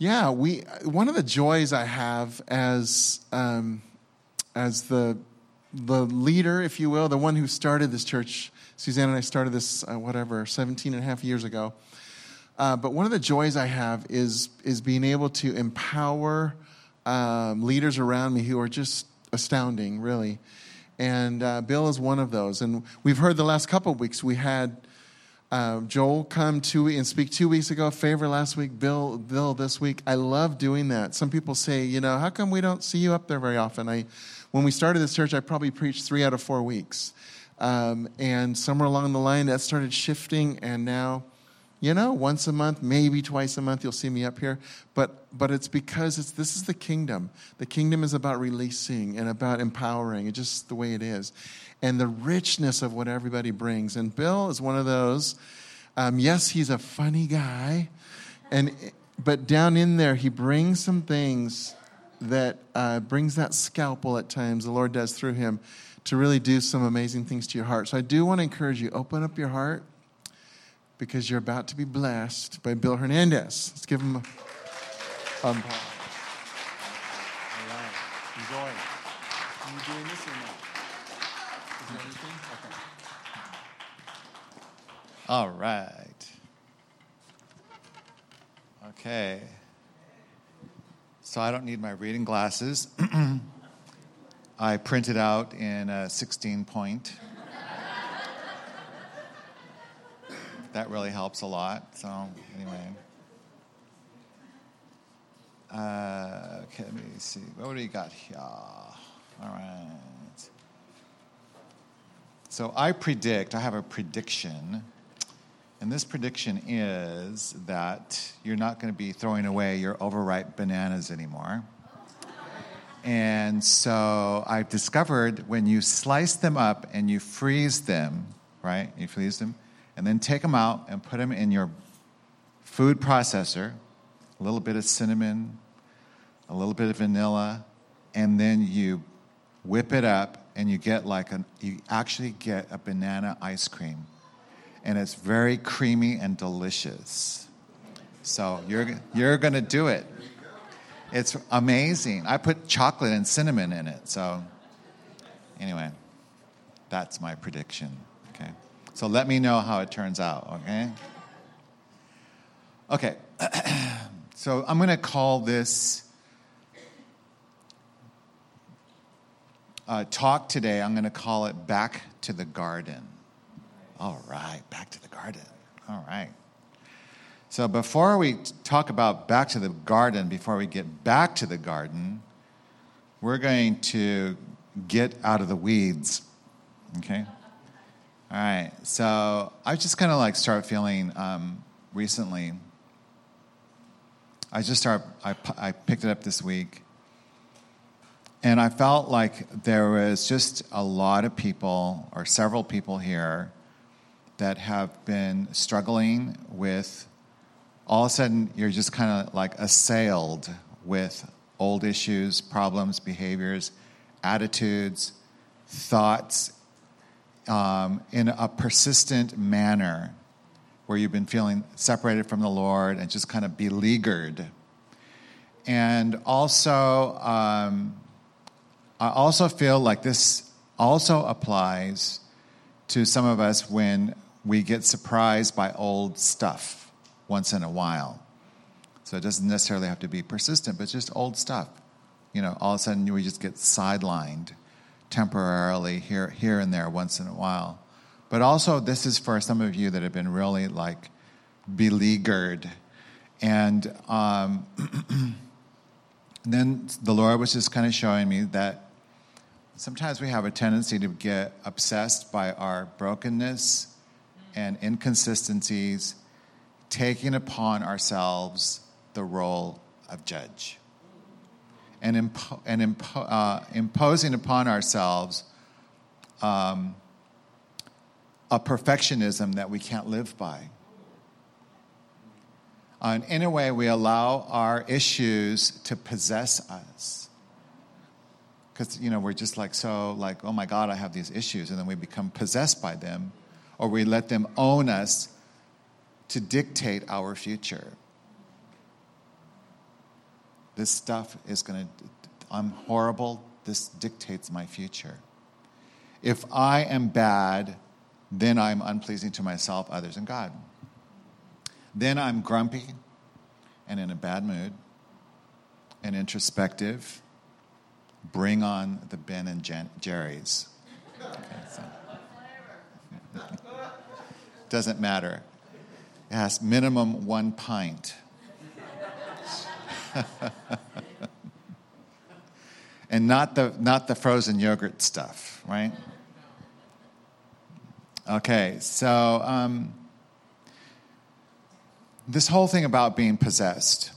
Yeah, we. One of the joys I have as um, as the the leader, if you will, the one who started this church. Suzanne and I started this uh, whatever 17 and a half years ago. Uh, but one of the joys I have is is being able to empower um, leaders around me who are just astounding, really. And uh, Bill is one of those. And we've heard the last couple of weeks we had uh, Joel come two and speak two weeks ago. Favor last week. Bill, Bill this week. I love doing that. Some people say, you know, how come we don't see you up there very often? I, when we started this church, I probably preached three out of four weeks, um, and somewhere along the line that started shifting, and now, you know, once a month, maybe twice a month, you'll see me up here. But but it's because it's this is the kingdom. The kingdom is about releasing and about empowering. It's just the way it is and the richness of what everybody brings. And Bill is one of those. Um, yes, he's a funny guy, and but down in there, he brings some things that uh, brings that scalpel at times. The Lord does through him to really do some amazing things to your heart. So I do want to encourage you: open up your heart because you're about to be blessed by Bill Hernandez. Let's give him a. Um, All right, enjoy. You doing this or not? All right. Okay. So I don't need my reading glasses. I printed out in a 16 point. that really helps a lot. So, anyway. Uh, okay, let me see. What do you got here? All right. So I predict, I have a prediction and this prediction is that you're not going to be throwing away your overripe bananas anymore. And so I've discovered when you slice them up and you freeze them, right? You freeze them, and then take them out and put them in your food processor, a little bit of cinnamon, a little bit of vanilla, and then you whip it up and you get like a, you actually get a banana ice cream and it's very creamy and delicious. So you're, you're going to do it. It's amazing. I put chocolate and cinnamon in it. So, anyway, that's my prediction. Okay. So let me know how it turns out. Okay. Okay. so I'm going to call this uh, talk today, I'm going to call it Back to the Garden. All right, back to the garden. All right. So before we talk about back to the garden, before we get back to the garden, we're going to get out of the weeds. Okay? All right. So I just kind of like start feeling um, recently. I just start. I, I picked it up this week, and I felt like there was just a lot of people, or several people here, that have been struggling with, all of a sudden, you're just kind of like assailed with old issues, problems, behaviors, attitudes, thoughts um, in a persistent manner where you've been feeling separated from the Lord and just kind of beleaguered. And also, um, I also feel like this also applies to some of us when we get surprised by old stuff once in a while. So it doesn't necessarily have to be persistent, but just old stuff. You know, all of a sudden we just get sidelined temporarily here, here and there once in a while. But also, this is for some of you that have been really like beleaguered. And um, then the Lord was just kind of showing me that sometimes we have a tendency to get obsessed by our brokenness and inconsistencies, taking upon ourselves the role of judge and, impo- and impo- uh, imposing upon ourselves um, a perfectionism that we can't live by. And in a way, we allow our issues to possess us. Because, you know, we're just like, so, like, oh my God, I have these issues. And then we become possessed by them or we let them own us to dictate our future. This stuff is going to, I'm horrible. This dictates my future. If I am bad, then I'm unpleasing to myself, others, and God. Then I'm grumpy and in a bad mood and introspective. Bring on the Ben and Jen- Jerry's. Okay, so. Doesn't matter. It has minimum one pint. and not the, not the frozen yogurt stuff, right? Okay, so um, this whole thing about being possessed.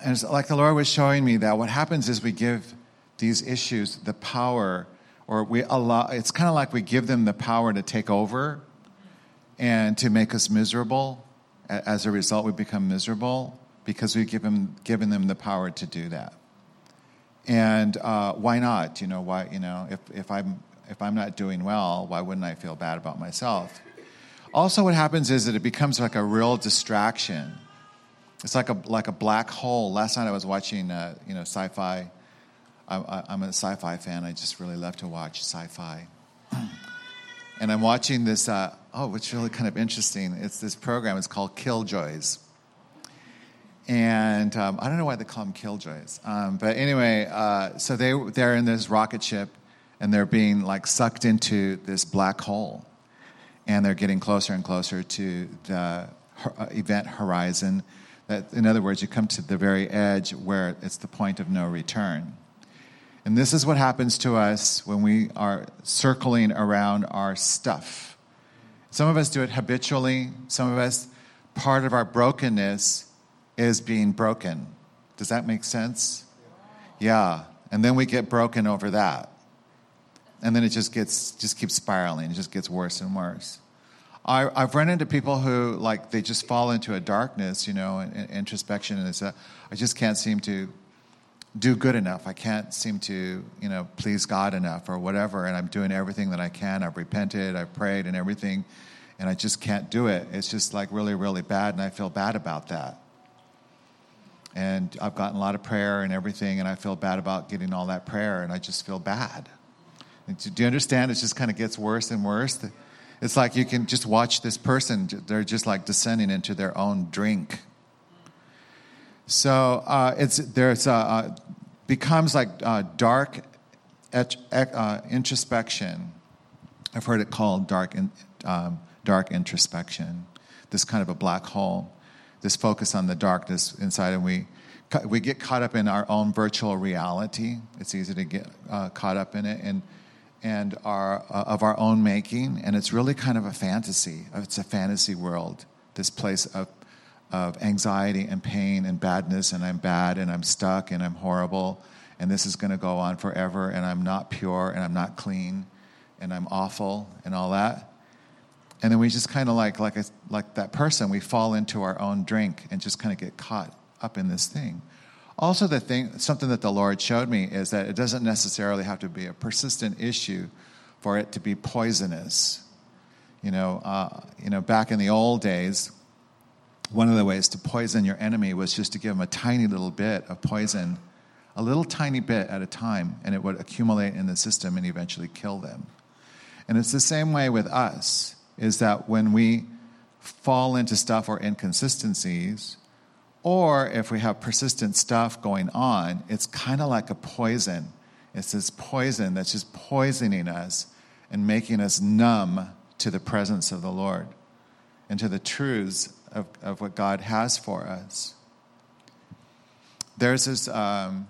And it's like the Lord was showing me that what happens is we give these issues the power, or we allow, it's kind of like we give them the power to take over and to make us miserable. As a result, we become miserable because we've given, given them the power to do that. And uh, why not? You know, why, you know, if, if, I'm, if I'm not doing well, why wouldn't I feel bad about myself? Also, what happens is that it becomes like a real distraction. It's like a, like a black hole. Last night I was watching, uh, you know, sci-fi. I, am a sci-fi fan. I just really love to watch sci-fi. and I'm watching this, uh, oh, it's really kind of interesting. It's this program. It's called Killjoys. And um, I don't know why they call them Killjoys. Um, but anyway, uh, so they, they're in this rocket ship and they're being like sucked into this black hole and they're getting closer and closer to the uh, event horizon. That, in other words, you come to the very edge where it's the point of no return. And this is what happens to us when we are circling around our stuff. Some of us do it habitually, some of us, part of our brokenness is being broken. Does that make sense? Yeah. And then we get broken over that and then it just gets just keeps spiraling. It just gets worse and worse. I, have run into people who like they just fall into a darkness, you know, and, introspection, and it's a, I just can't seem to do good enough. I can't seem to, you know, please God enough or whatever. And I'm doing everything that I can. I've repented, I've prayed, and everything, and I just can't do it. It's just like really, really bad, and I feel bad about that. And I've gotten a lot of prayer and everything, and I feel bad about getting all that prayer, and I just feel bad. Do you understand? It just kind of gets worse and worse. It's like you can just watch this person, they're just like descending into their own drink. So uh, it's there's a, uh, becomes like uh, dark et- uh, introspection. I've heard it called dark in, um, dark introspection. This kind of a black hole. This focus on the darkness inside, and we we get caught up in our own virtual reality. It's easy to get uh, caught up in it, and and our, uh, of our own making. And it's really kind of a fantasy. It's a fantasy world, this place of, of anxiety and pain and badness, and I'm bad and I'm stuck and I'm horrible, and this is going to go on forever, and I'm not pure and I'm not clean and I'm awful and all that. And then we just kind of like, like, like that person, we fall into our own drink and just kind of get caught up in this thing. Also, the thing, something that the Lord showed me is that it doesn't necessarily have to be a persistent issue for it to be poisonous. You know, uh, you know, back in the old days, one of the ways to poison your enemy was just to give them a tiny little bit of poison, a little tiny bit at a time, and it would accumulate in the system and eventually kill them. And it's the same way with us, is that when we fall into stuff or inconsistencies, or if we have persistent stuff going on, it's kind of like a poison. It's this poison that's just poisoning us and making us numb to the presence of the Lord and to the truths of, of what God has for us. There's this um,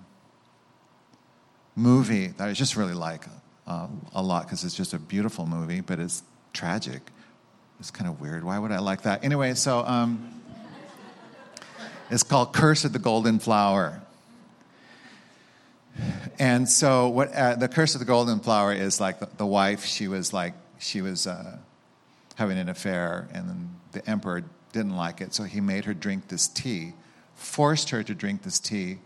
movie that I just really like uh, a lot because it's just a beautiful movie, but it's tragic. It's kind of weird. Why would I like that? Anyway, so. Um, it's called Curse of the Golden Flower. And so, what uh, the Curse of the Golden Flower is like the, the wife, she was like, she was uh, having an affair, and then the emperor didn't like it, so he made her drink this tea, forced her to drink this tea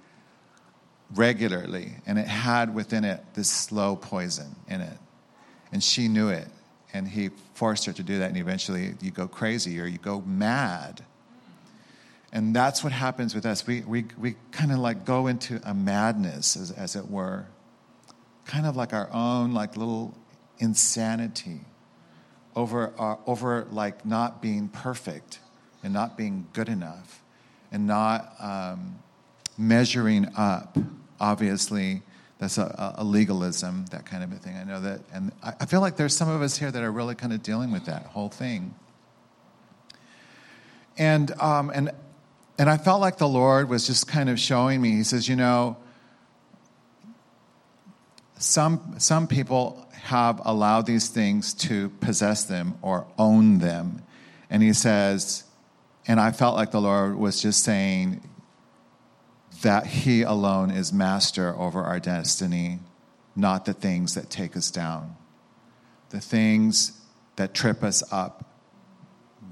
regularly, and it had within it this slow poison in it. And she knew it, and he forced her to do that, and eventually you go crazy or you go mad And that's what happens with us. We, we, we kind of like go into a madness, as, as it were, kind of like our own like little insanity over, our, over like not being perfect and not being good enough and not um, measuring up. Obviously, that's a, a, legalism, that kind of a thing. I know that, and I, feel like there's some of us here that are really kind of dealing with that whole thing. And um, and and I felt like the Lord was just kind of showing me. He says, you know, some some people have allowed these things to possess them or own them, and He says, and I felt like the Lord was just saying that He alone is master over our destiny, not the things that take us down. The things that trip us up,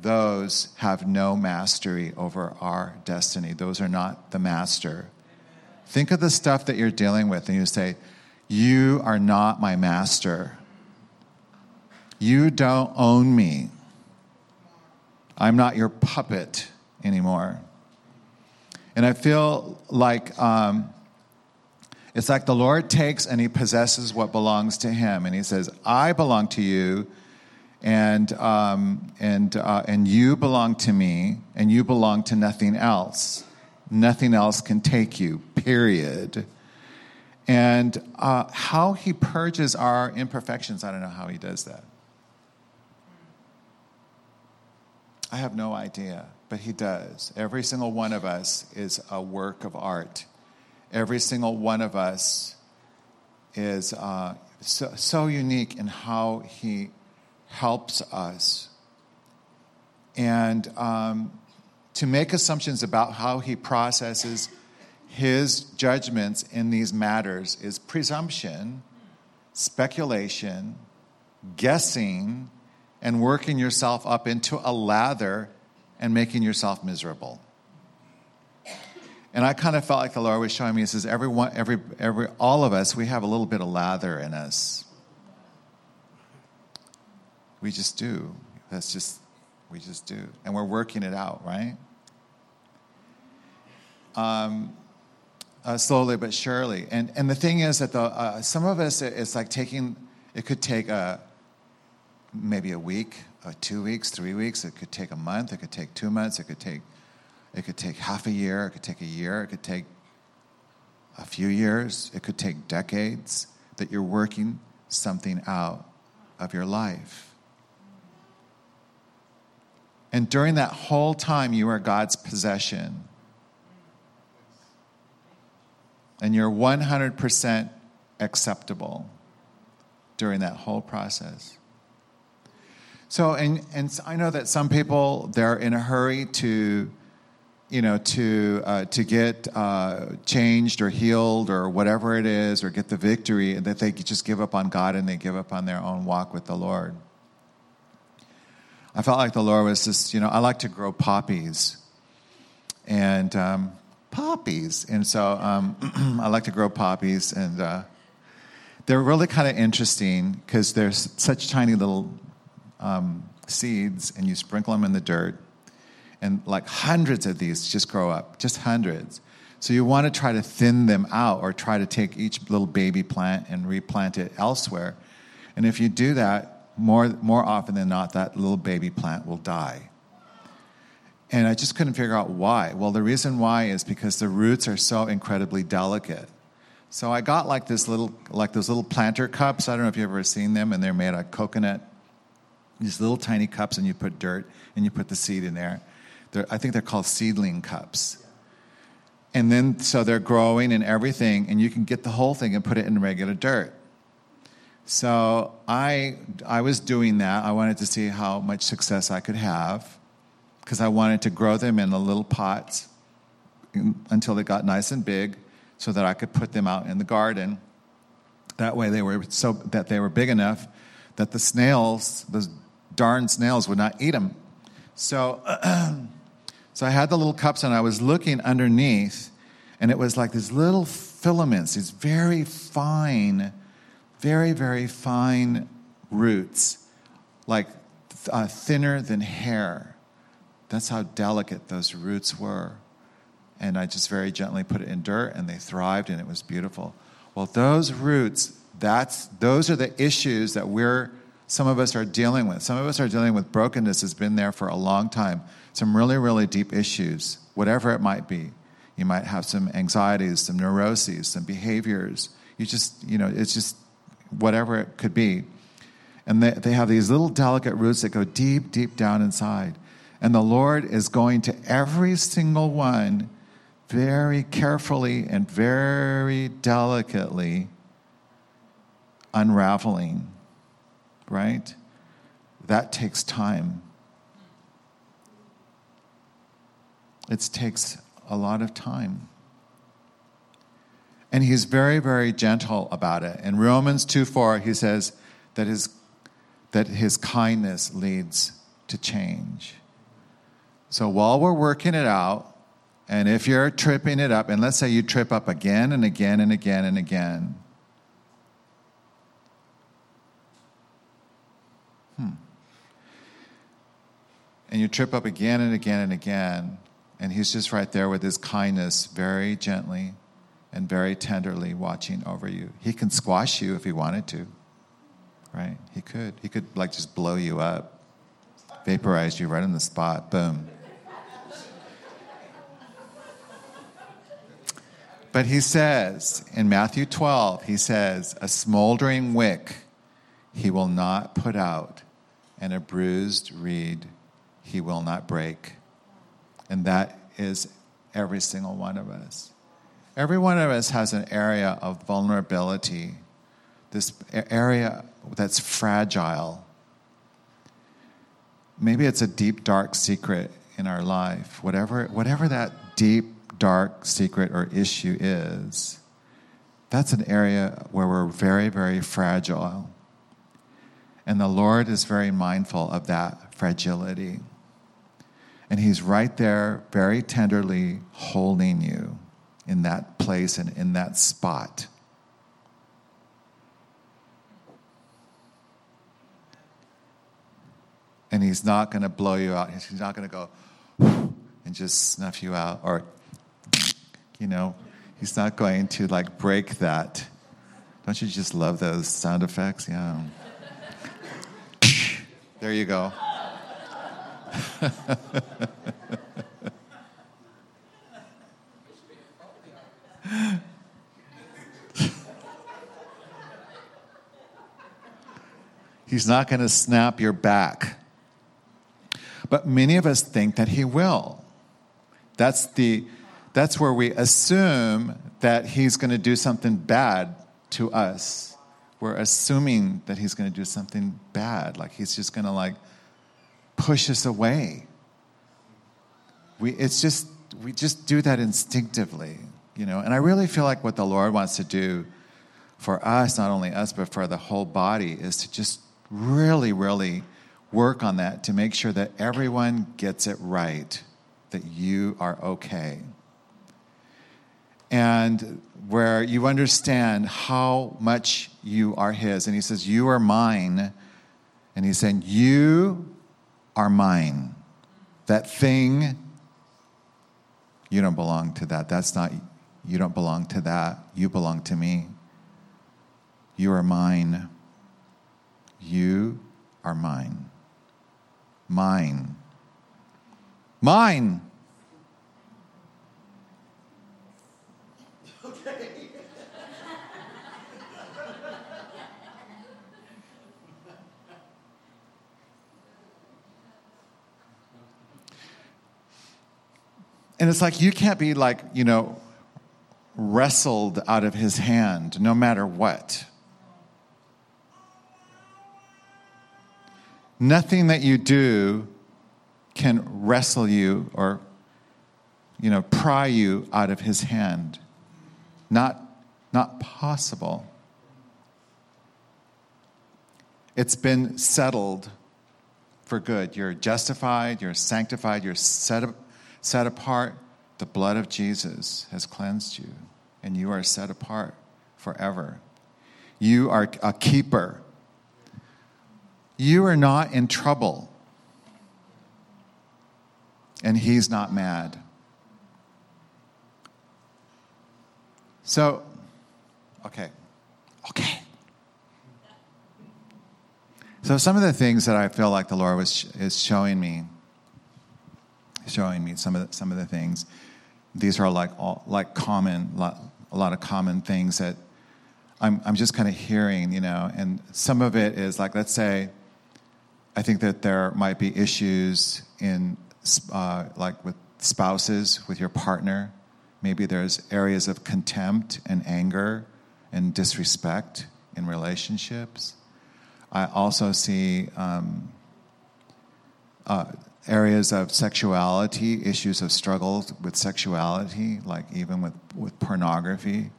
those have no mastery over our destiny. Those are not the master. Think of the stuff that you're dealing with, and you say, You are not my master. You don't own me. I'm not your puppet anymore. And I feel like um, it's like the Lord takes and he possesses what belongs to him. And he says, I belong to you, and, um, and, uh, and you belong to me, and you belong to nothing else. Nothing else can take you, period. And uh, how he purges our imperfections, I don't know how he does that. I have no idea, but He does. Every single one of us is a work of art. Every single one of us is uh, so, so unique in how He helps us. And um, to make assumptions about how He processes His judgments in these matters is presumption, speculation, guessing and working yourself up into a lather and making yourself miserable. And I kind of felt like the Lord was showing me, He says, everyone, every, every, all of us, we have a little bit of lather in us. We just do. That's just, we just do. And we're working it out, right? Um, uh, slowly but surely. And, and the thing is that the, uh, some of us, it's like taking, it could take a, maybe a week, uh, two weeks, three weeks. It could take a month. It could take two months. It could take, it could take half a year. It could take a year. It could take a few years. It could take decades that you're working something out of your life. And during that whole time, you are God's possession. And you're 100% acceptable during that whole process. So, and, and I know that some people, they're in a hurry to, you know, to, uh, to get uh, changed or healed or whatever it is, or get the victory, and that they just give up on God and they give up on their own walk with the Lord. I felt like the Lord was just, you know, I like to grow poppies. And um, poppies. And so um, I like to grow poppies. And uh, they're really kind of interesting because they're such tiny little um, seeds and you sprinkle them in the dirt, and like hundreds of these just grow up, just hundreds. So you want to try to thin them out or try to take each little baby plant and replant it elsewhere. And if you do that, more, more often than not, that little baby plant will die. And I just couldn't figure out why. Well, the reason why is because the roots are so incredibly delicate. So I got like this little, like those little planter cups. I don't know if you've ever seen them, and they're made out of coconut these little tiny cups and you put dirt and you put the seed in there. They're, I think they're called seedling cups. And then, so they're growing and everything, and you can get the whole thing and put it in regular dirt. So I, I was doing that. I wanted to see how much success I could have because I wanted to grow them in the little pots until they got nice and big so that I could put them out in the garden. That way they were so that they were big enough that the snails, those darn snails would not eat them. So, so I had the little cups and I was looking underneath, and it was like these little filaments, these very fine, very, very fine roots, like uh, thinner than hair, That's how delicate those roots were. And I just very gently put it in dirt and they thrived and it was beautiful. Well, those roots, that's, those are the issues that we're, some of us are dealing with. Some of us are dealing with brokenness has been there for a long time. Some really, really deep issues, whatever it might be. You might have some anxieties, some neuroses, some behaviors. You just, you know, it's just whatever it could be. And they, they have these little delicate roots that go deep, deep down inside. And the Lord is going to every single one very carefully and very delicately unraveling, right? That takes time. It takes a lot of time. And he's very, very gentle about it. In Romans 2 4, he says that his, that his kindness leads to change. So while we're working it out, and if you're tripping it up, and let's say you trip up again and again and again and again, And you trip up again and again and again, and he's just right there with his kindness, very gently and very tenderly watching over you. He can squash you if he wanted to, right? He could. He could, like, just blow you up, vaporize you right on the spot, boom. But he says in Matthew 12, he says, a smoldering wick he will not put out, and a bruised reed he will not break. And that is every single one of us. Every one of us has an area of vulnerability, this area that's fragile. Maybe it's a deep, dark secret in our life. Whatever, whatever that deep, dark secret or issue is, that's an area where we're very, very fragile. And the Lord is very mindful of that fragility. And He's right there, very tenderly holding you in that place and in that spot. And He's not going to blow you out. He's not going to go and just snuff you out or you know, he's not going to like break that. Don't you just love those sound effects? Yeah. there you go. He's not going to snap your back. But many of us think that he will. That's the that's where we assume that he's going to do something bad to us. We're assuming that he's going to do something bad, like he's just going to like push us away. We, it's just, we just do that instinctively, you know. And I really feel like what the Lord wants to do for us, not only us, but for the whole body, is to just really, really work on that to make sure that everyone gets it right, that you are okay and where you understand how much you are His. And He says, You are mine. And He's saying, You are mine. That thing, you don't belong to that. That's not, you don't belong to that. You belong to me. You are mine. You are mine. Mine. Mine. And it's like you can't be like, you know, wrestled out of his hand no matter what. Nothing that you do can wrestle you or, you know, pry you out of his hand. Not, not possible. It's been settled for good. You're justified, you're sanctified, you're set up set apart, the blood of Jesus has cleansed you, and you are set apart forever. You are a keeper. You are not in trouble. and he's not mad. So, okay. Okay. So some of the things that I feel like the Lord was is showing me, showing me some of the, some of the things. These are like all, like common, a lot of common things that I'm I'm just kind of hearing, you know. And some of it is like, let's say, I think that there might be issues in uh, like with spouses, with your partner. Maybe there's areas of contempt and anger and disrespect in relationships. I also see um, uh, areas of sexuality, issues of struggles with sexuality, like even with, with pornography,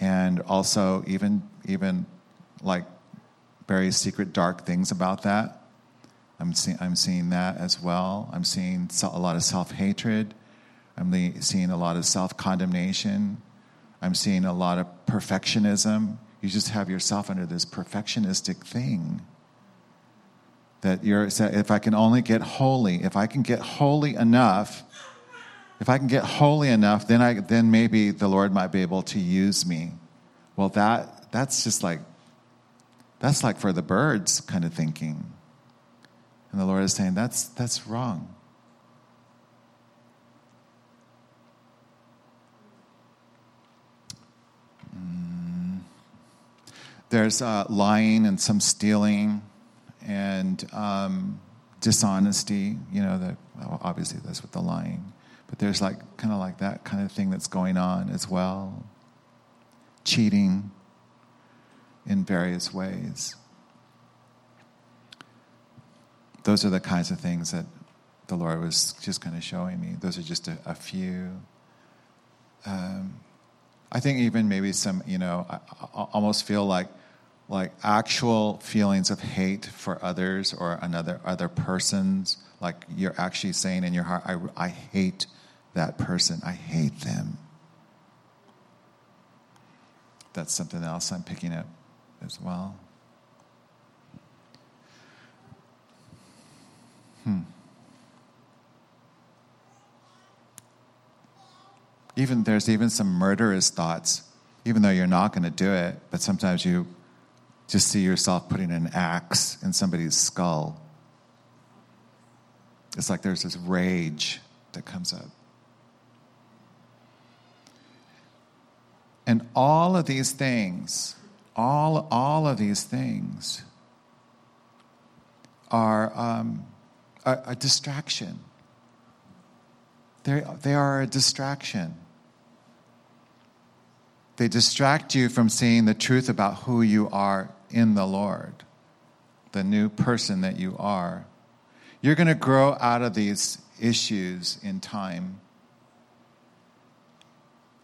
and also even even like very secret dark things about that. I'm, see, I'm seeing that as well. I'm seeing a lot of self hatred. I'm seeing a lot of self condemnation. I'm seeing a lot of perfectionism you just have yourself under this perfectionistic thing that you're saying, if i can only get holy if i can get holy enough if i can get holy enough then i then maybe the lord might be able to use me. Well that that's just like that's like for the birds kind of thinking. And the lord is saying that's that's wrong. There's uh, lying and some stealing and um, dishonesty. You know, the, well, obviously that's with the lying. But there's like kind of like that kind of thing that's going on as well. Cheating in various ways. Those are the kinds of things that the Lord was just kind of showing me. Those are just a, a few. Um, I think even maybe some, you know, I, I almost feel like like actual feelings of hate for others or another other persons like you're actually saying in your heart I, I hate that person. I hate them. That's something else i'm picking up as well. Hmm. Even there's even some murderous thoughts. Even though you're not going to do it but sometimes you just see yourself putting an axe in somebody's skull. It's like there's this rage that comes up. And all of these things, all, all of these things are um, a, a distraction. They're, they are a distraction. They distract you from seeing the truth about who you are in the Lord, the new person that you are. You're going to grow out of these issues in time.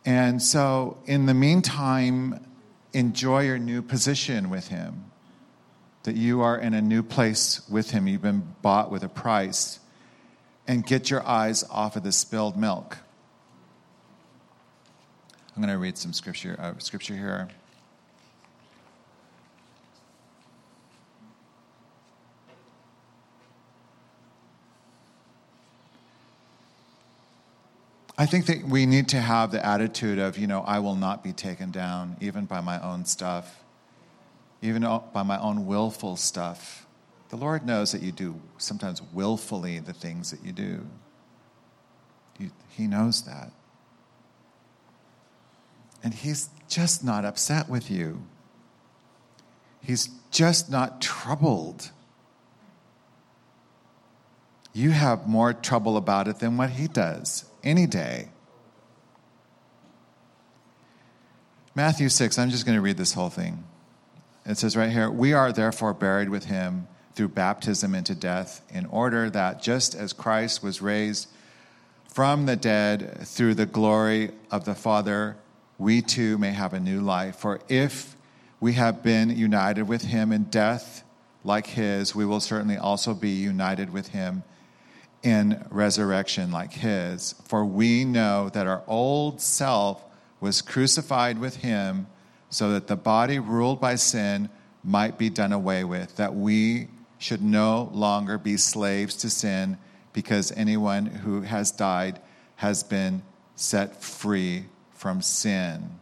And so, in the meantime, enjoy your new position with Him. That you are in a new place with Him. You've been bought with a price. And get your eyes off of the spilled milk. I'm going to read some scripture, uh, scripture here. I think that we need to have the attitude of, you know, I will not be taken down, even by my own stuff, even by my own willful stuff. The Lord knows that you do sometimes willfully the things that you do. he knows that. And He's just not upset with you, He's just not troubled. You have more trouble about it than what He does any day. Matthew 6, I'm just going to read this whole thing. It says right here, We are therefore buried with him through baptism into death, in order that just as Christ was raised from the dead through the glory of the Father, we too may have a new life. For if we have been united with him in death like his, we will certainly also be united with him in resurrection like his. For we know that our old self was crucified with him so that the body ruled by sin might be done away with, that we should no longer be slaves to sin, because anyone who has died has been set free from sin.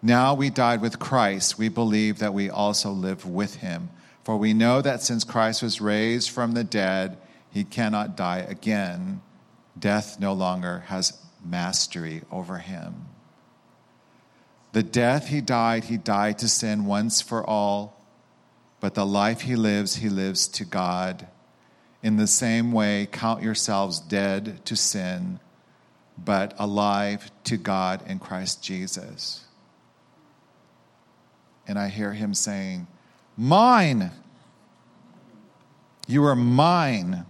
Now we died with Christ, we believe that we also live with him. For we know that since Christ was raised from the dead, he cannot die again. Death no longer has mastery over him. The death he died, he died to sin once for all, but the life he lives, he lives to God. In the same way, count yourselves dead to sin, but alive to God in Christ Jesus. And I hear him saying, Mine! You are mine.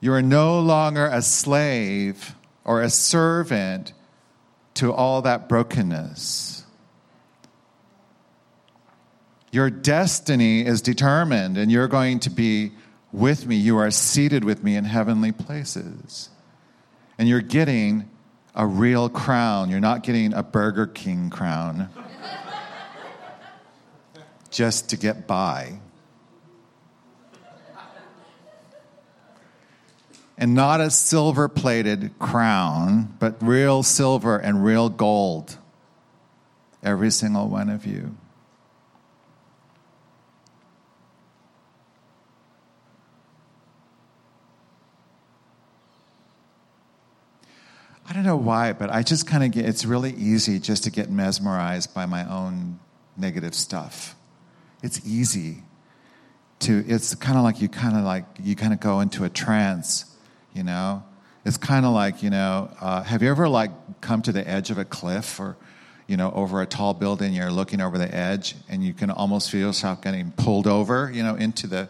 You are no longer a slave or a servant to all that brokenness. Your destiny is determined, and you're going to be with me. You are seated with me in heavenly places. And you're getting a real crown. You're not getting a Burger King crown just to get by. and not a silver plated crown, but real silver and real gold. Every single one of you. I don't know why, but I just kind of get, it's really easy just to get mesmerized by my own negative stuff. It's easy to, it's kind of like you kind of like, you kind of go into a trance you know? It's kind of like you know uh, have you ever like come to the edge of a cliff or you know over a tall building you're looking over the edge and you can almost feel yourself getting pulled over you know into the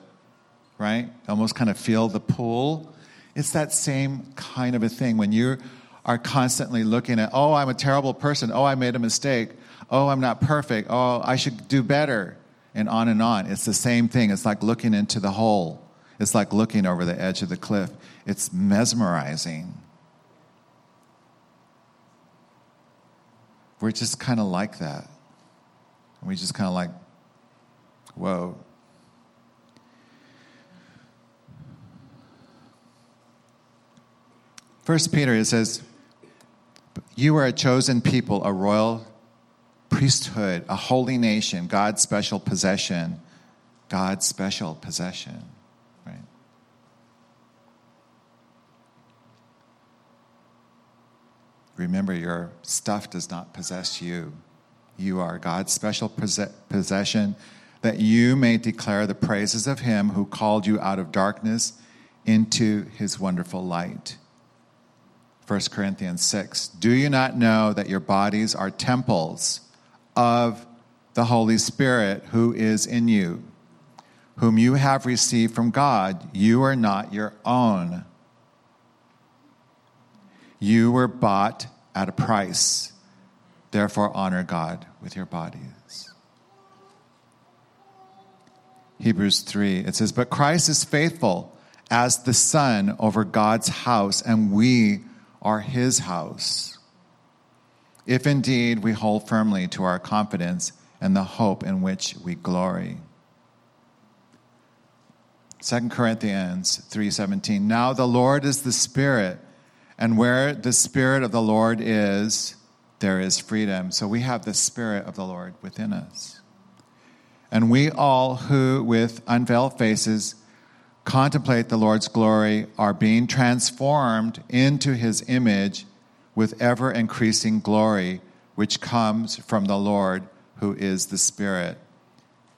right? Almost kind of feel the pull. It's that same kind of a thing when you are constantly looking at oh i'm a terrible person. Oh i made a mistake. Oh i'm not perfect. Oh i should do better and on and on it's the same thing it's like looking into the hole it's like looking over the edge of the cliff it's mesmerizing. We're just kind of like that. We just kind of like, whoa. First Peter, it says, You are a chosen people, a royal priesthood, a holy nation, God's special possession. God's special possession. Remember, your stuff does not possess you. You are God's special possession, that you may declare the praises of Him who called you out of darkness into His wonderful light. 1 Corinthians 6 Do you not know that your bodies are temples of the Holy Spirit who is in you, whom you have received from God? You are not your own. You were bought at a price. Therefore, honor God with your bodies. Hebrews 3, it says, But Christ is faithful as the Son over God's house, and we are his house. If indeed we hold firmly to our confidence and the hope in which we glory. 2 Corinthians 3:17 Now the Lord is the Spirit and where the Spirit of the Lord is, there is freedom. So we have the Spirit of the Lord within us. And we all who, with unveiled faces, contemplate the Lord's glory are being transformed into his image with ever increasing glory, which comes from the Lord who is the Spirit.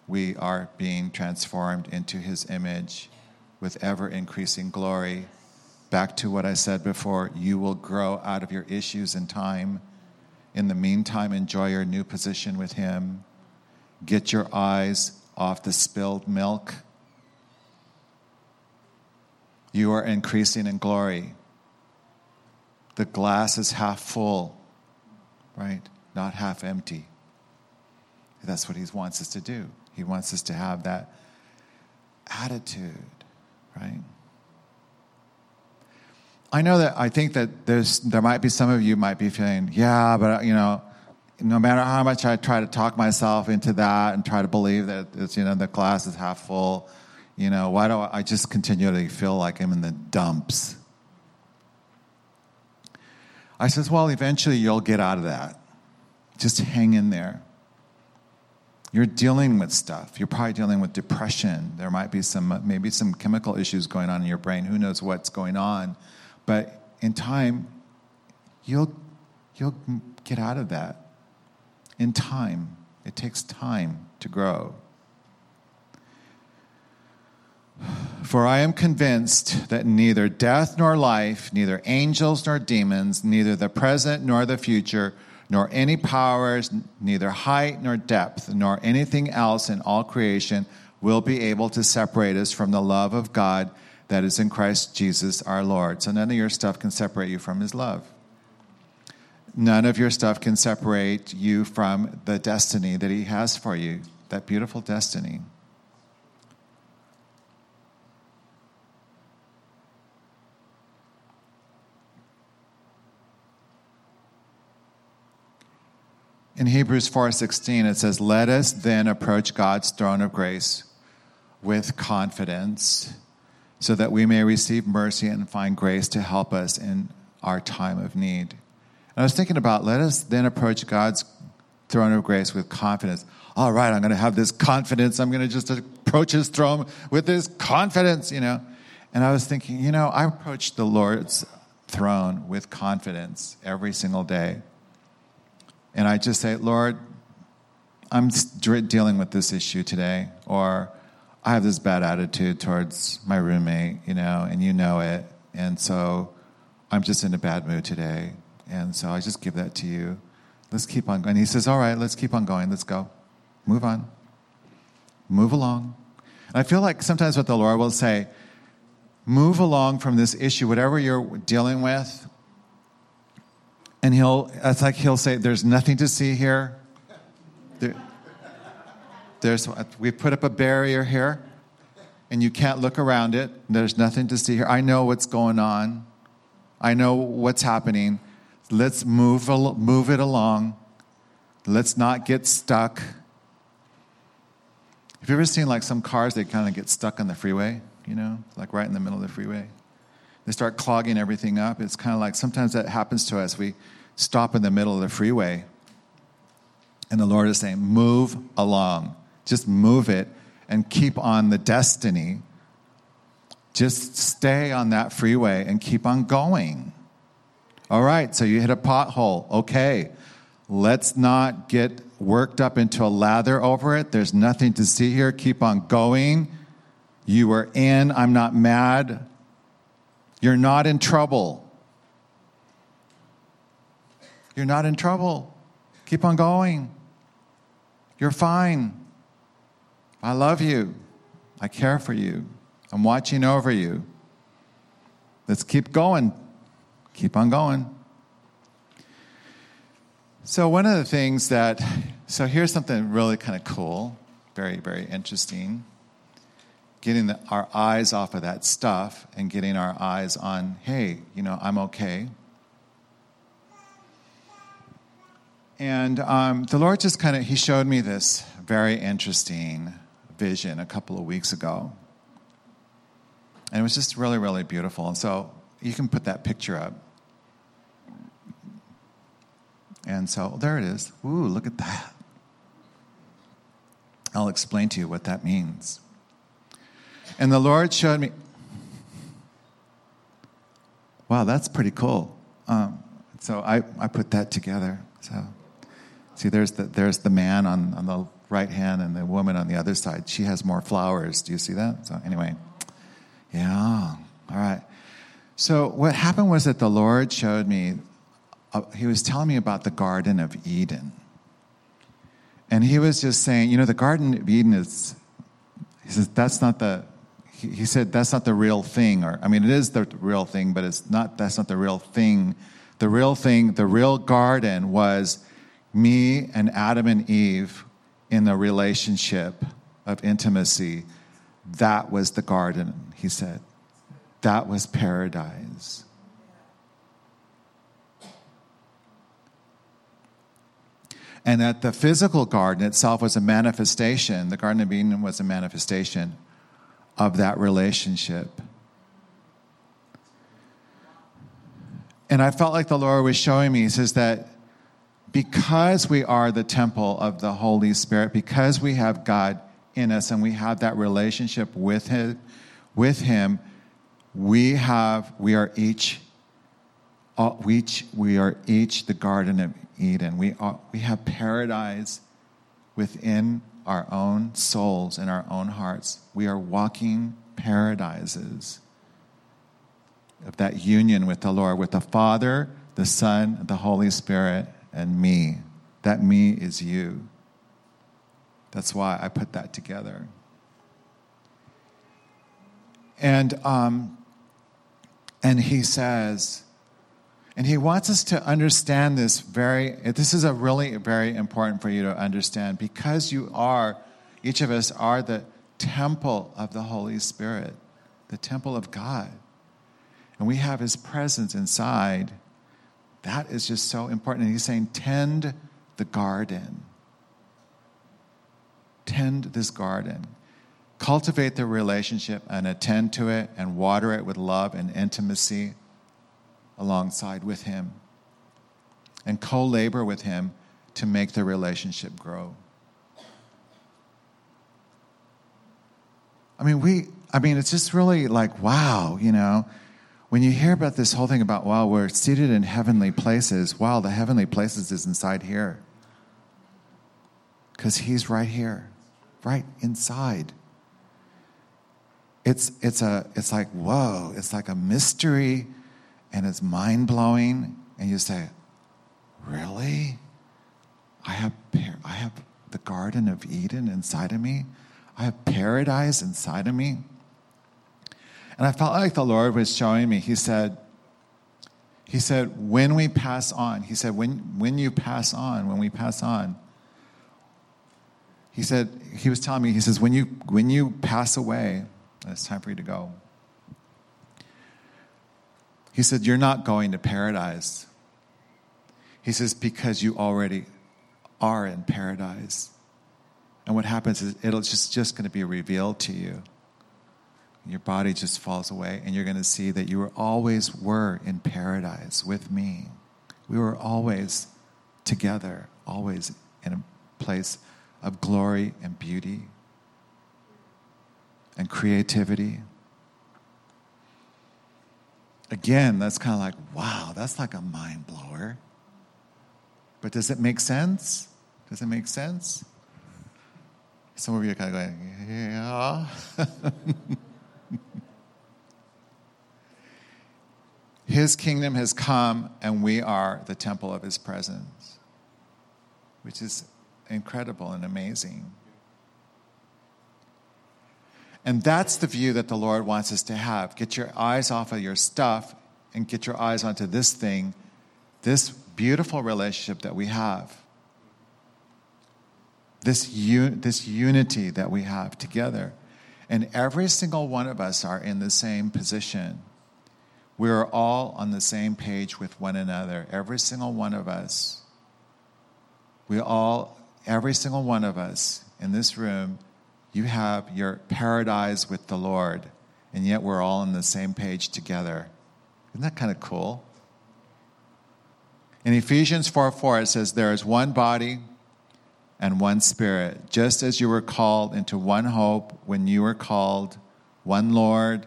We are being transformed into his image with ever increasing glory Back to what I said before, you will grow out of your issues in time. In the meantime, enjoy your new position with Him. Get your eyes off the spilled milk. You are increasing in glory. The glass is half full, right? Not half empty. That's what He wants us to do. He wants us to have that attitude, right? I know that I think that there's there might be some of you might be feeling, yeah, but you know, no matter how much I try to talk myself into that and try to believe that it's, you know, the glass is half full, you know, why do I, I just continually feel like I'm in the dumps? I says, well, eventually you'll get out of that. Just hang in there. You're dealing with stuff. You're probably dealing with depression. There might be some, maybe some chemical issues going on in your brain. Who knows what's going on? But in time, you'll, you'll get out of that. In time, it takes time to grow. For I am convinced that neither death nor life, neither angels nor demons, neither the present nor the future, nor any powers, neither height nor depth, nor anything else in all creation will be able to separate us from the love of God that is in Christ Jesus our Lord. So none of your stuff can separate you from his love. None of your stuff can separate you from the destiny that he has for you, that beautiful destiny. In Hebrews 4:16 it says, "Let us then approach God's throne of grace with confidence, so that we may receive mercy and find grace to help us in our time of need." And I was thinking about, let us then approach God's throne of grace with confidence. All right, I'm going to have this confidence. I'm going to just approach his throne with this confidence, you know. And I was thinking, you know, I approach the Lord's throne with confidence every single day. And I just say, Lord, I'm dealing with this issue today, or I have this bad attitude towards my roommate, you know, and you know it. And so I'm just in a bad mood today. And so I just give that to you. Let's keep on going. He says, All right, let's keep on going. Let's go. Move on. Move along. And I feel like sometimes what the Lord will say, move along from this issue, whatever you're dealing with, and he'll, it's like he'll say, There's nothing to see here. There, there's, we put up a barrier here, and you can't look around it. There's nothing to see here. I know what's going on, I know what's happening. Let's move, move it along. Let's not get stuck. Have you ever seen like some cars, they kind of get stuck on the freeway, you know, like right in the middle of the freeway? They start clogging everything up. It's kind of like sometimes that happens to us. We stop in the middle of the freeway, and the Lord is saying, Move along. Just move it and keep on the destiny. Just stay on that freeway and keep on going. All right, so you hit a pothole. Okay, let's not get worked up into a lather over it. There's nothing to see here. Keep on going. You were in. I'm not mad. You're not in trouble. You're not in trouble. Keep on going. You're fine. I love you. I care for you. I'm watching over you. Let's keep going. Keep on going. So, one of the things that, so here's something really kind of cool, very, very interesting. Getting the, our eyes off of that stuff and getting our eyes on, hey, you know, I'm okay. And um, the Lord just kind of, He showed me this very interesting vision a couple of weeks ago. And it was just really, really beautiful. And so you can put that picture up. And so there it is. Ooh, look at that. I'll explain to you what that means. And the Lord showed me, wow, that's pretty cool. Um, so I, I put that together. So see, there's the, there's the man on, on the right hand and the woman on the other side. She has more flowers. Do you see that? So anyway, yeah, all right. So what happened was that the Lord showed me uh, he was telling me about the Garden of Eden. And he was just saying, you know, the Garden of Eden is, he says, that's not the, he, said, that's not the real thing. Or, I mean, it is the real thing, but it's not, that's not the real thing. The real thing, the real garden was me and Adam and Eve in the relationship of intimacy. That was the garden, he said. That was paradise. And that the physical garden itself was a manifestation, the Garden of Eden was a manifestation of that relationship. And I felt like the Lord was showing me, He says that because we are the temple of the Holy Spirit, because we have God in us and we have that relationship with Him, with Him, we have we are each uh, we each, we are each the Garden of Eden. We, are, we have paradise within our own souls and our own hearts. We are walking paradises of that union with the Lord, with the Father, the Son, the Holy Spirit, and me. That me is you. That's why I put that together. And, um, and he says, and he wants us to understand this very, this is a really very important for you to understand because you are, each of us are the temple of the Holy Spirit, the temple of God. And we have his presence inside. That is just so important. And he's saying, tend the garden. Tend this garden. Cultivate the relationship and attend to it and water it with love and intimacy alongside with Him and co labor with Him to make the relationship grow. I mean, we, I mean, it's just really like, wow, you know, when you hear about this whole thing about, wow, we're seated in heavenly places, wow, the heavenly places is inside here. Because He's right here, right inside. It's, it's, a, it's like, whoa, it's like a mystery and it's mind blowing, and you say, Really? I have, I have the Garden of Eden inside of me? I have paradise inside of me? And I felt like the Lord was showing me, He said, he said, when we pass on, he said, when, when you pass on, when we pass on, he said, he was telling me, he says, when you, when you pass away, it's time for you to go. He said, You're not going to paradise. He says, Because you already are in paradise. And what happens is it'll just, just going to be revealed to you. Your body just falls away, and you're going to see that you were always were in paradise with me. We were always together, always in a place of glory and beauty and creativity again, that's kind of like, wow, that's like a mind blower. But does it make sense? Does it make sense? Some of you are kind of going, yeah. his kingdom has come, and we are the temple of his presence, which is incredible and amazing. And that's the view that the Lord wants us to have. Get your eyes off of your stuff and get your eyes onto this thing, this beautiful relationship that we have. This, un- this unity that we have together. And every single one of us are in the same position. We are all on the same page with one another. Every single one of us. We all, every single one of us in this room you have your paradise with the Lord, and yet we're all on the same page together. Isn't that kind of cool? In Ephesians 4 4, it says, There is one body and one spirit, just as you were called into one hope when you were called, one Lord,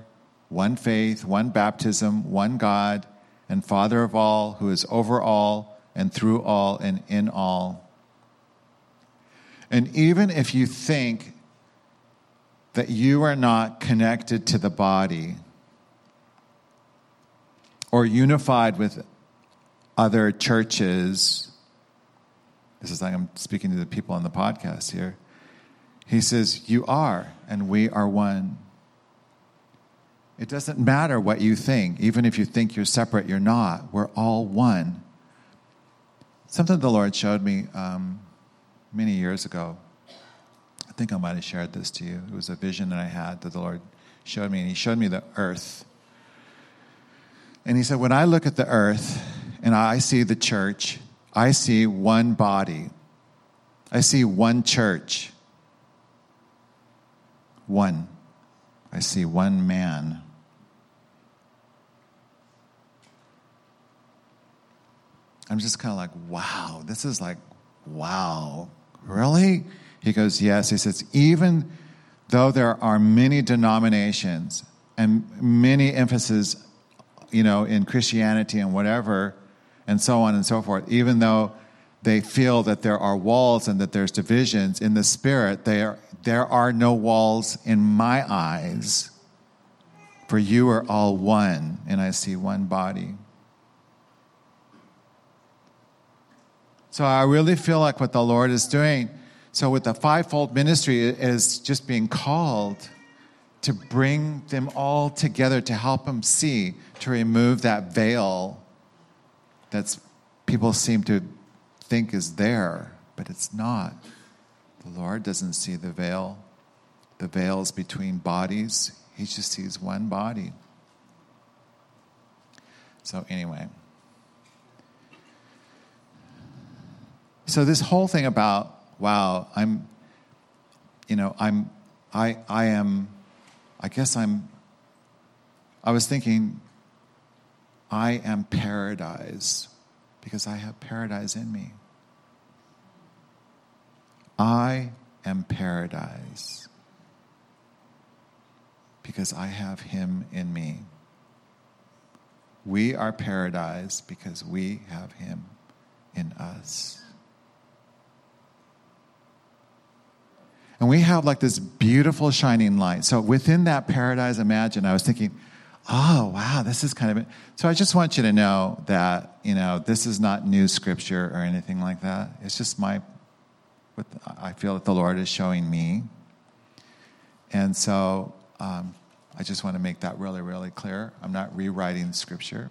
one faith, one baptism, one God, and Father of all, who is over all and through all and in all. And even if you think that you are not connected to the body or unified with other churches. This is like I'm speaking to the people on the podcast here. He says, You are, and we are one. It doesn't matter what you think. Even if you think you're separate, you're not. We're all one. Something the Lord showed me um, many years ago. I think I might have shared this to you. It was a vision that I had that the Lord showed me, and He showed me the earth. And He said, When I look at the earth and I see the church, I see one body. I see one church. One. I see one man. I'm just kind of like, wow, this is like, wow, really? He goes, yes. He says, even though there are many denominations and many emphases, you know, in Christianity and whatever, and so on and so forth, even though they feel that there are walls and that there's divisions in the spirit, there, there are no walls in my eyes. For you are all one, and I see one body. So I really feel like what the Lord is doing. So, with the fivefold ministry, is just being called to bring them all together to help them see, to remove that veil that people seem to think is there, but it's not. The Lord doesn't see the veil. The veil is between bodies. He just sees one body. So, anyway. So, this whole thing about, wow, I'm, you know, I'm, I, I am, I guess I'm, I was thinking, I am paradise because I have paradise in me. I am paradise because I have Him in me. We are paradise because we have Him in us. And we have like this beautiful shining light. So within that paradise, imagine, I was thinking, oh, wow, this is kind of. it. So I just want you to know that, you know, this is not new scripture or anything like that. It's just my, what I feel that the Lord is showing me. And so um, I just want to make that really, really clear. I'm not rewriting scripture,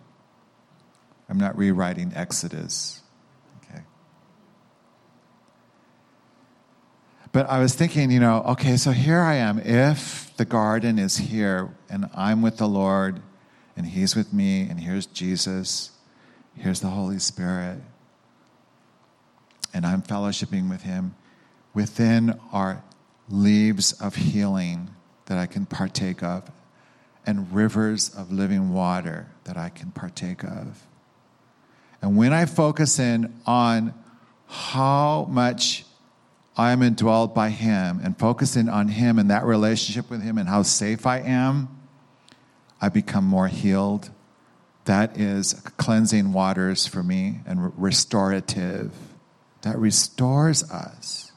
I'm not rewriting Exodus. Okay. But I was thinking, you know, okay, so here I am. If the garden is here and I'm with the Lord and He's with me and here's Jesus, here's the Holy Spirit, and I'm fellowshipping with Him, within are leaves of healing that I can partake of and rivers of living water that I can partake of. And when I focus in on how much I am indwelled by Him and focusing on Him and that relationship with Him and how safe I am, I become more healed. That is cleansing waters for me and restorative. That restores us.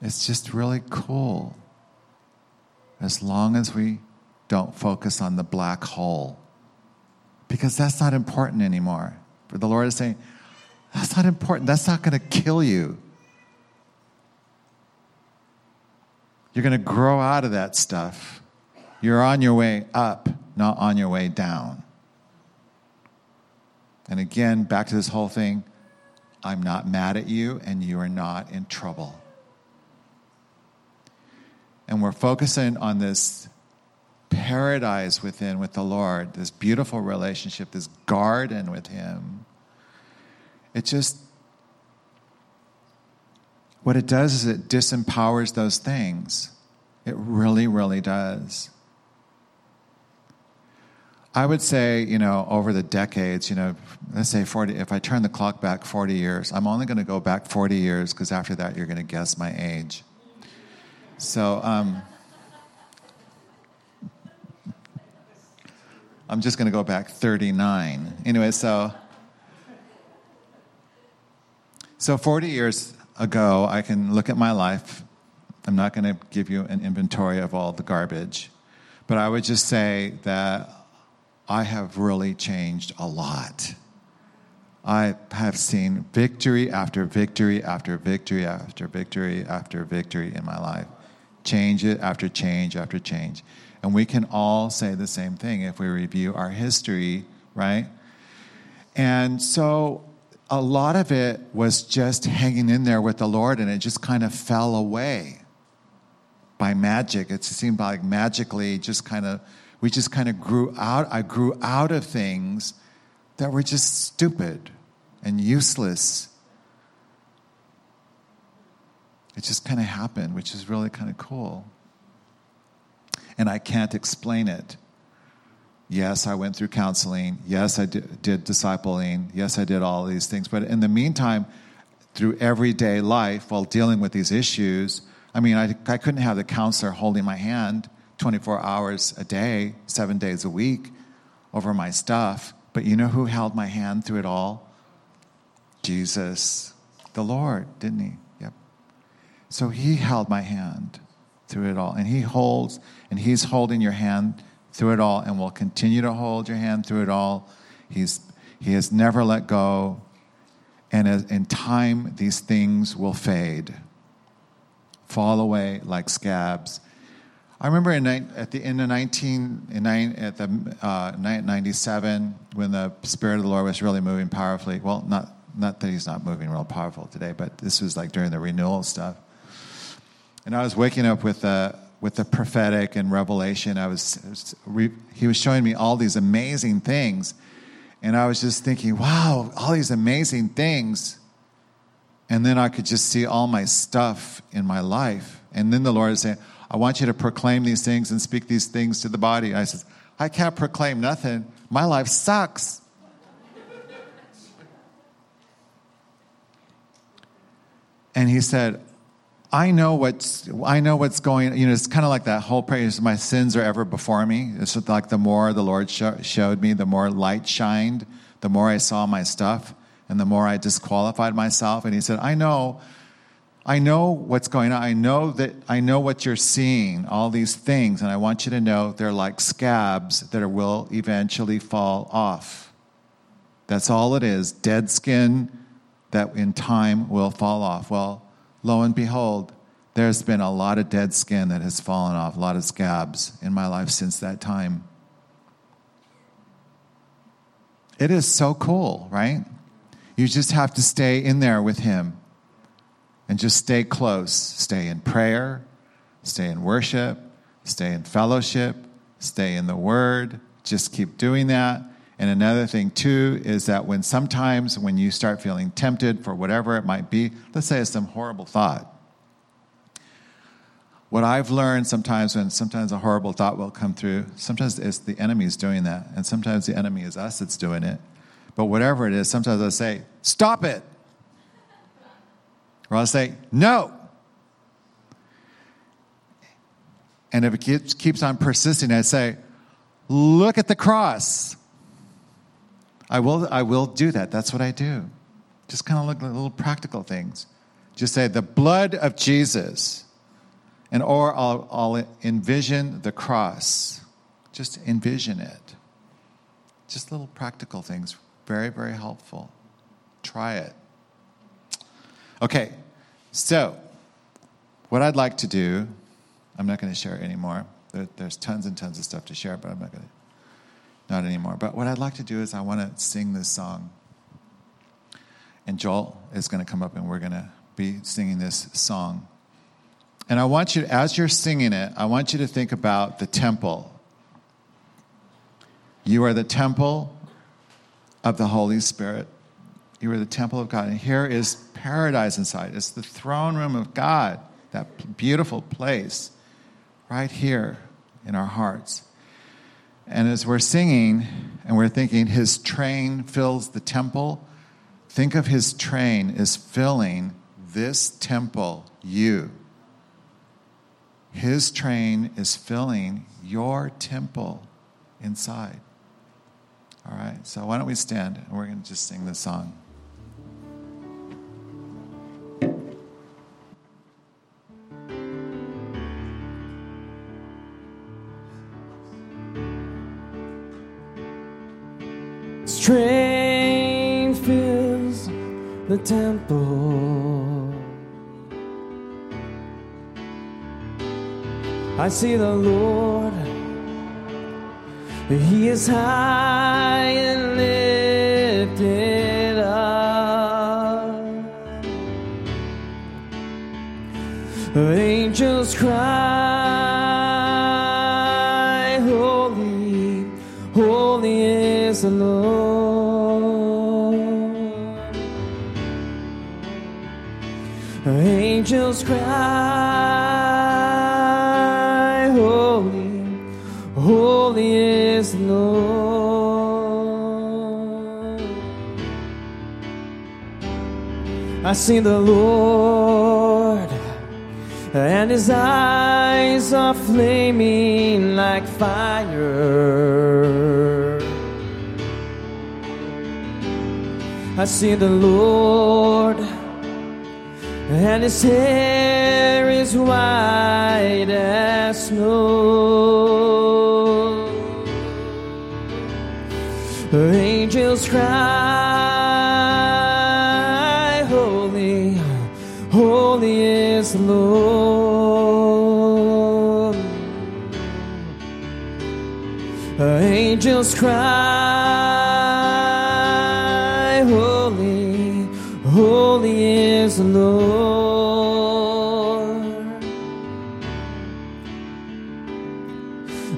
It's just really cool. As long as we don't focus on the black hole, because that's not important anymore. But the Lord is saying, that's not important. That's not going to kill you. You're going to grow out of that stuff. You're on your way up, not on your way down. And again, back to this whole thing I'm not mad at you, and you are not in trouble. And we're focusing on this paradise within with the Lord, this beautiful relationship, this garden with Him. It just, what it does is it disempowers those things. It really, really does. I would say, you know, over the decades, you know, let's say 40, if I turn the clock back 40 years, I'm only going to go back 40 years because after that you're going to guess my age. So, um, I'm just going to go back 39. Anyway, so so 40 years ago, I can look at my life. I'm not going to give you an inventory of all the garbage, but I would just say that I have really changed a lot. I have seen victory after victory after victory after victory after victory in my life. Change it after change after change. And we can all say the same thing if we review our history, right? And so a lot of it was just hanging in there with the Lord and it just kind of fell away by magic. It seemed like magically just kind of, we just kind of grew out. I grew out of things that were just stupid and useless. It just kind of happened, which is really kind of cool. And I can't explain it. Yes, I went through counseling. Yes, I did, did discipling. Yes, I did all these things. But in the meantime, through everyday life while dealing with these issues, I mean, I, I couldn't have the counselor holding my hand 24 hours a day, seven days a week over my stuff. But you know who held my hand through it all? Jesus, the Lord, didn't he? Yep. So he held my hand through it all. And he holds, and he's holding your hand through it all and will continue to hold your hand through it all. He's, he has never let go. And as, in time, these things will fade, fall away like scabs. I remember in, at the end of 19, in, at the uh, 97, when the Spirit of the Lord was really moving powerfully. Well, not, not that he's not moving real powerful today, but this was like during the renewal stuff. And I was waking up with the, with the prophetic and revelation. I was, was re, he was showing me all these amazing things. And I was just thinking, wow, all these amazing things. And then I could just see all my stuff in my life. And then the Lord is saying, I want you to proclaim these things and speak these things to the body. I said, I can't proclaim nothing. My life sucks. and he said, I know what's I know what's going. You know, it's kind of like that whole prayer. My sins are ever before me. It's like the more the Lord showed me, the more light shined, the more I saw my stuff, and the more I disqualified myself. And He said, "I know, I know what's going on. I know that I know what you're seeing. All these things, and I want you to know they're like scabs that will eventually fall off. That's all it is. Dead skin that in time will fall off. Well." Lo and behold, there's been a lot of dead skin that has fallen off, a lot of scabs in my life since that time. It is so cool, right? You just have to stay in there with Him and just stay close. Stay in prayer, stay in worship, stay in fellowship, stay in the Word. Just keep doing that. And another thing, too, is that when sometimes when you start feeling tempted for whatever it might be, let's say it's some horrible thought. What I've learned sometimes when sometimes a horrible thought will come through, sometimes it's the enemy is doing that, and sometimes the enemy is us that's doing it. But whatever it is, sometimes I say, stop it. Or I'll say, no. And if it keeps, keeps on persisting, I say, look at the cross. I will, I will do that. That's what I do. Just kind of look at little practical things. Just say, the blood of Jesus. And or I'll, I'll envision the cross. Just envision it. Just little practical things. Very, very helpful. Try it. Okay, so what I'd like to do, I'm not going to share anymore. There, there's tons and tons of stuff to share, but I'm not going to not anymore. But what I'd like to do is I want to sing this song. And Joel is going to come up and we're going to be singing this song. And I want you, as you're singing it, I want you to think about the temple. You are the temple of the Holy Spirit. You are the temple of God. And here is paradise inside. It's the throne room of God, that beautiful place right here in our hearts. And as we're singing and we're thinking, His train fills the temple, think of His train is filling this temple, you. His train is filling your temple inside. All right, so why don't we stand and we're going to just sing this song. Train fills the temple. I see the Lord, He is high and lifted up. Angels cry, angels cry, Holy, holy is the Lord. I see the Lord, and his eyes are flaming like fire. I see the Lord, and his hair is white as snow. Angels cry, Holy, holy is the Lord. Angels cry, Holy, is the Lord.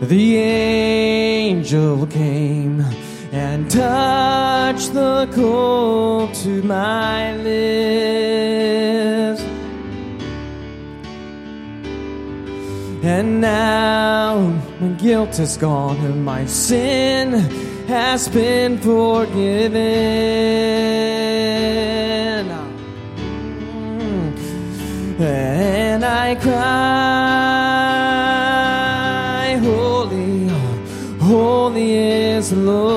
The angel came and touched the coal to my lips. And now my guilt is gone and my sin has been forgiven. And I cry, Holy, holy is the Lord.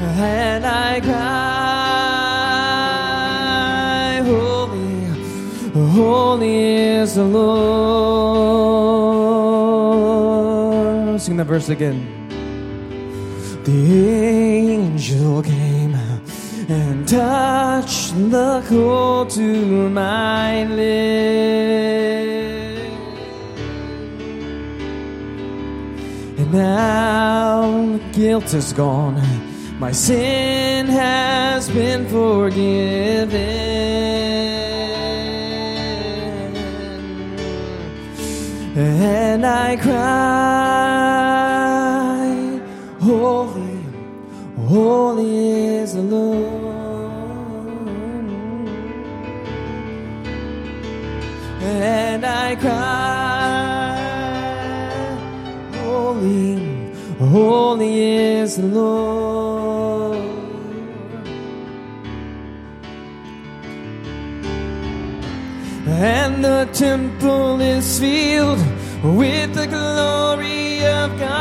And I cry, Holy, holy is the Lord. Sing that verse again. The angel came and touched the coal to my lips. And now guilt is gone, my sin has been forgiven. And I cry, Holy, holy is the Lord. And I cry, Holy, holy is the Lord. And the temple is filled with the glory of God.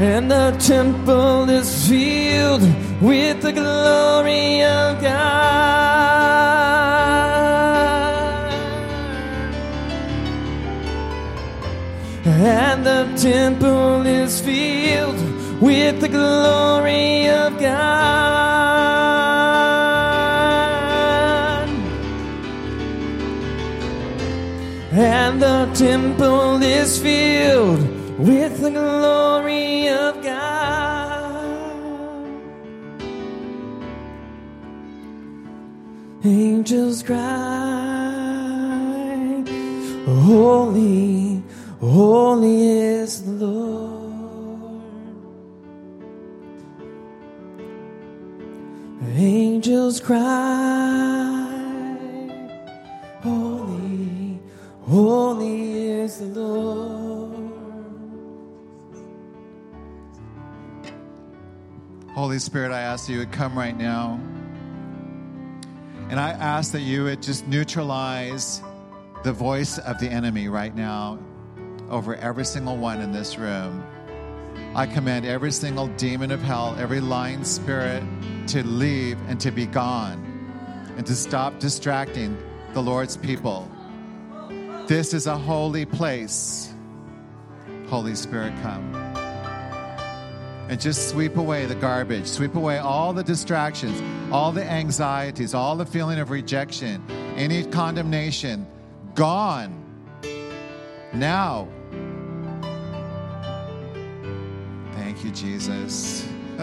And the temple is filled with the glory of God. And the temple is filled with the glory of God. And the temple is filled with the glory Angels cry, Holy, holy is the Lord. Angels cry, Holy, holy is the Lord. Holy Spirit, I ask you would come right now. And I ask that you would just neutralize the voice of the enemy right now over every single one in this room. I command every single demon of hell, every lying spirit to leave and to be gone and to stop distracting the Lord's people. This is a holy place. Holy Spirit, come and just sweep away the garbage, sweep away all the distractions, all the anxieties, all the feeling of rejection, any condemnation. Gone. Now. Thank you, Jesus.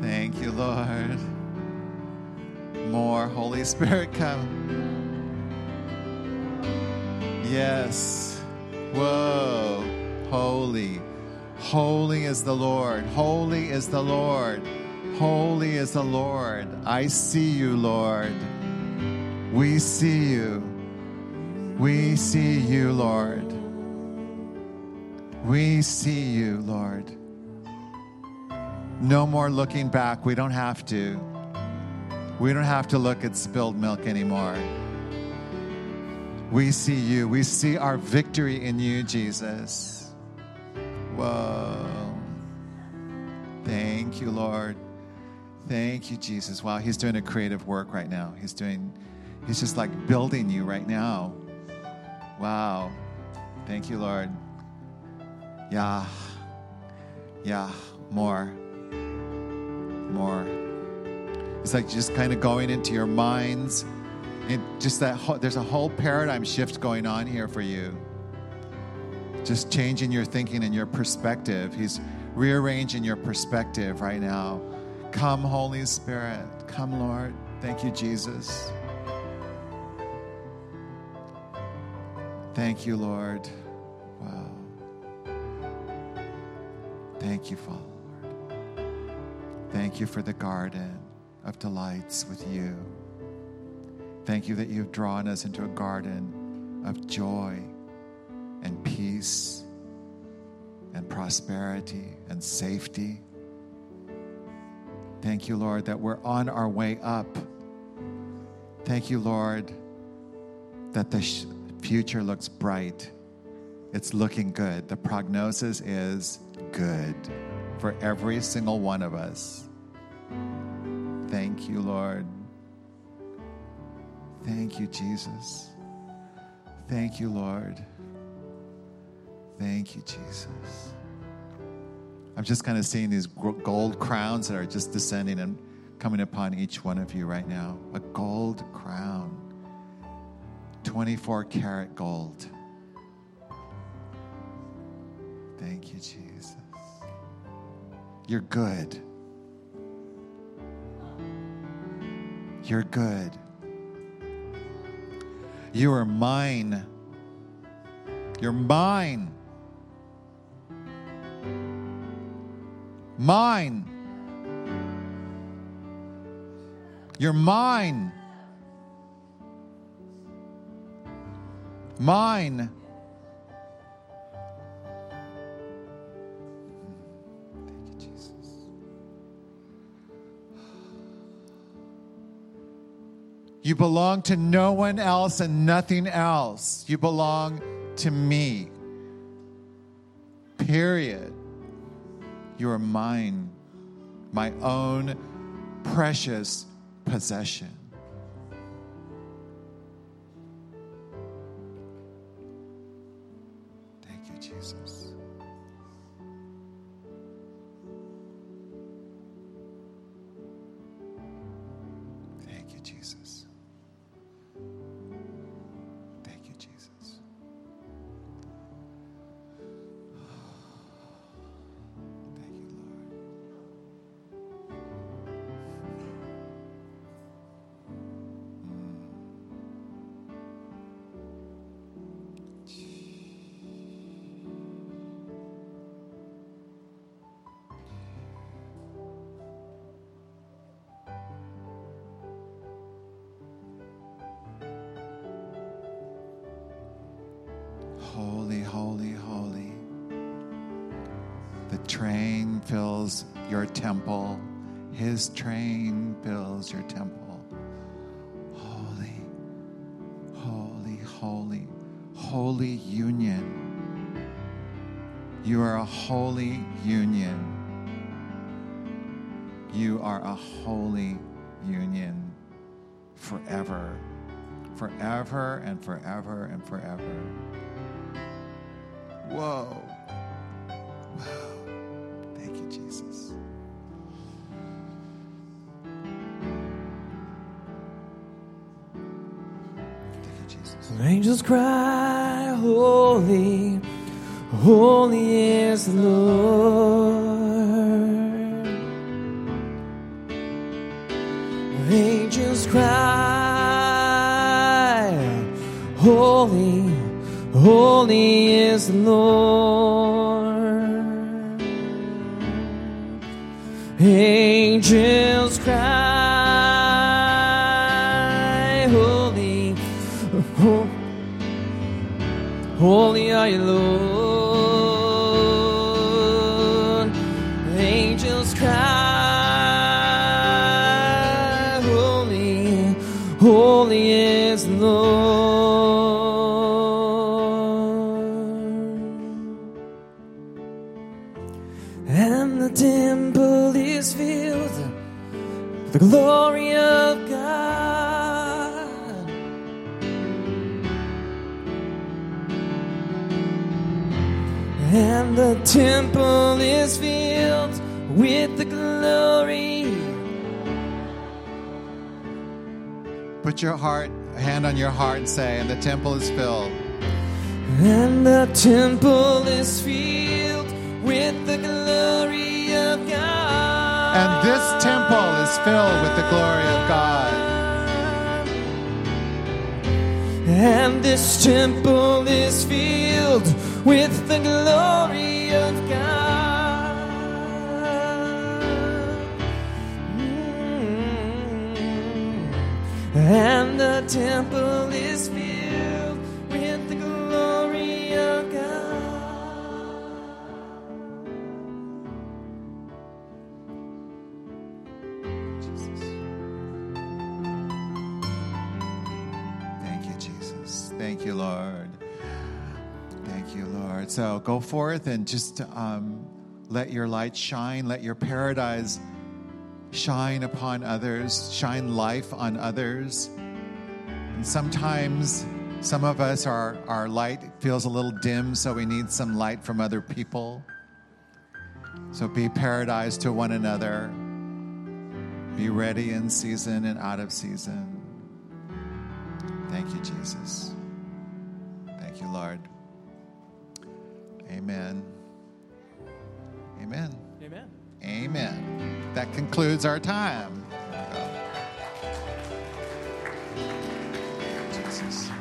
Thank you, Lord. More Holy Spirit, come. Yes. Whoa. Holy. Holy is the Lord. Holy is the Lord. Holy is the Lord. I see you, Lord. We see you. We see you, Lord. We see you, Lord. No more looking back. We don't have to. We don't have to look at spilled milk anymore. We see you. We see our victory in you, Jesus. Whoa. Thank you, Lord. Thank you, Jesus. Wow, he's doing a creative work right now. He's doing, he's just like building you right now. Wow. Thank you, Lord. Yeah. Yeah. More. More. It's like just kind of going into your minds. And just that, whole, there's a whole paradigm shift going on here for you. Just changing your thinking and your perspective. He's rearranging your perspective right now. Come, Holy Spirit. Come, Lord. Thank you, Jesus. Thank you, Lord. Wow. Thank you, Father, Thank you for the garden of delights with you. Thank you that you've drawn us into a garden of joy and peace and prosperity and safety. Thank you, Lord, that we're on our way up. Thank you, Lord, that the sh- future looks bright. It's looking good. The prognosis is good for every single one of us. Thank you, Lord. Thank you, Jesus. Thank you, Lord. Thank you, Jesus. I'm just kind of seeing these gold crowns that are just descending and coming upon each one of you right now. A gold crown, 24 karat gold. Thank you, Jesus. You're good. You're good. You are mine. You're mine. Mine. You're mine. Mine. You belong to no one else and nothing else. You belong to me. Period. You are mine, my own precious possession. Train fills your temple. His train fills your temple. Holy, holy, holy, holy union. You are a holy union. You are a holy union forever, forever and forever and forever. Whoa. Cry, Holy, holy is the Lord. Temple is filled with the glory of God. And the temple is filled with the glory. Put your heart, a hand on your heart, and say, and the temple is filled. And the temple is filled with the glory. And this temple is filled with the glory of God. And this temple is filled with the glory of God. Mm. And the temple is So go forth and just um, let your light shine. Let your paradise shine upon others, shine life on others. And sometimes some of us, our, our light feels a little dim, so we need some light from other people. So be paradise to one another. Be ready in season and out of season. Thank you, Jesus. Thank you, Lord. Amen. Amen. Amen. Amen. That concludes our time. Oh. Jesus.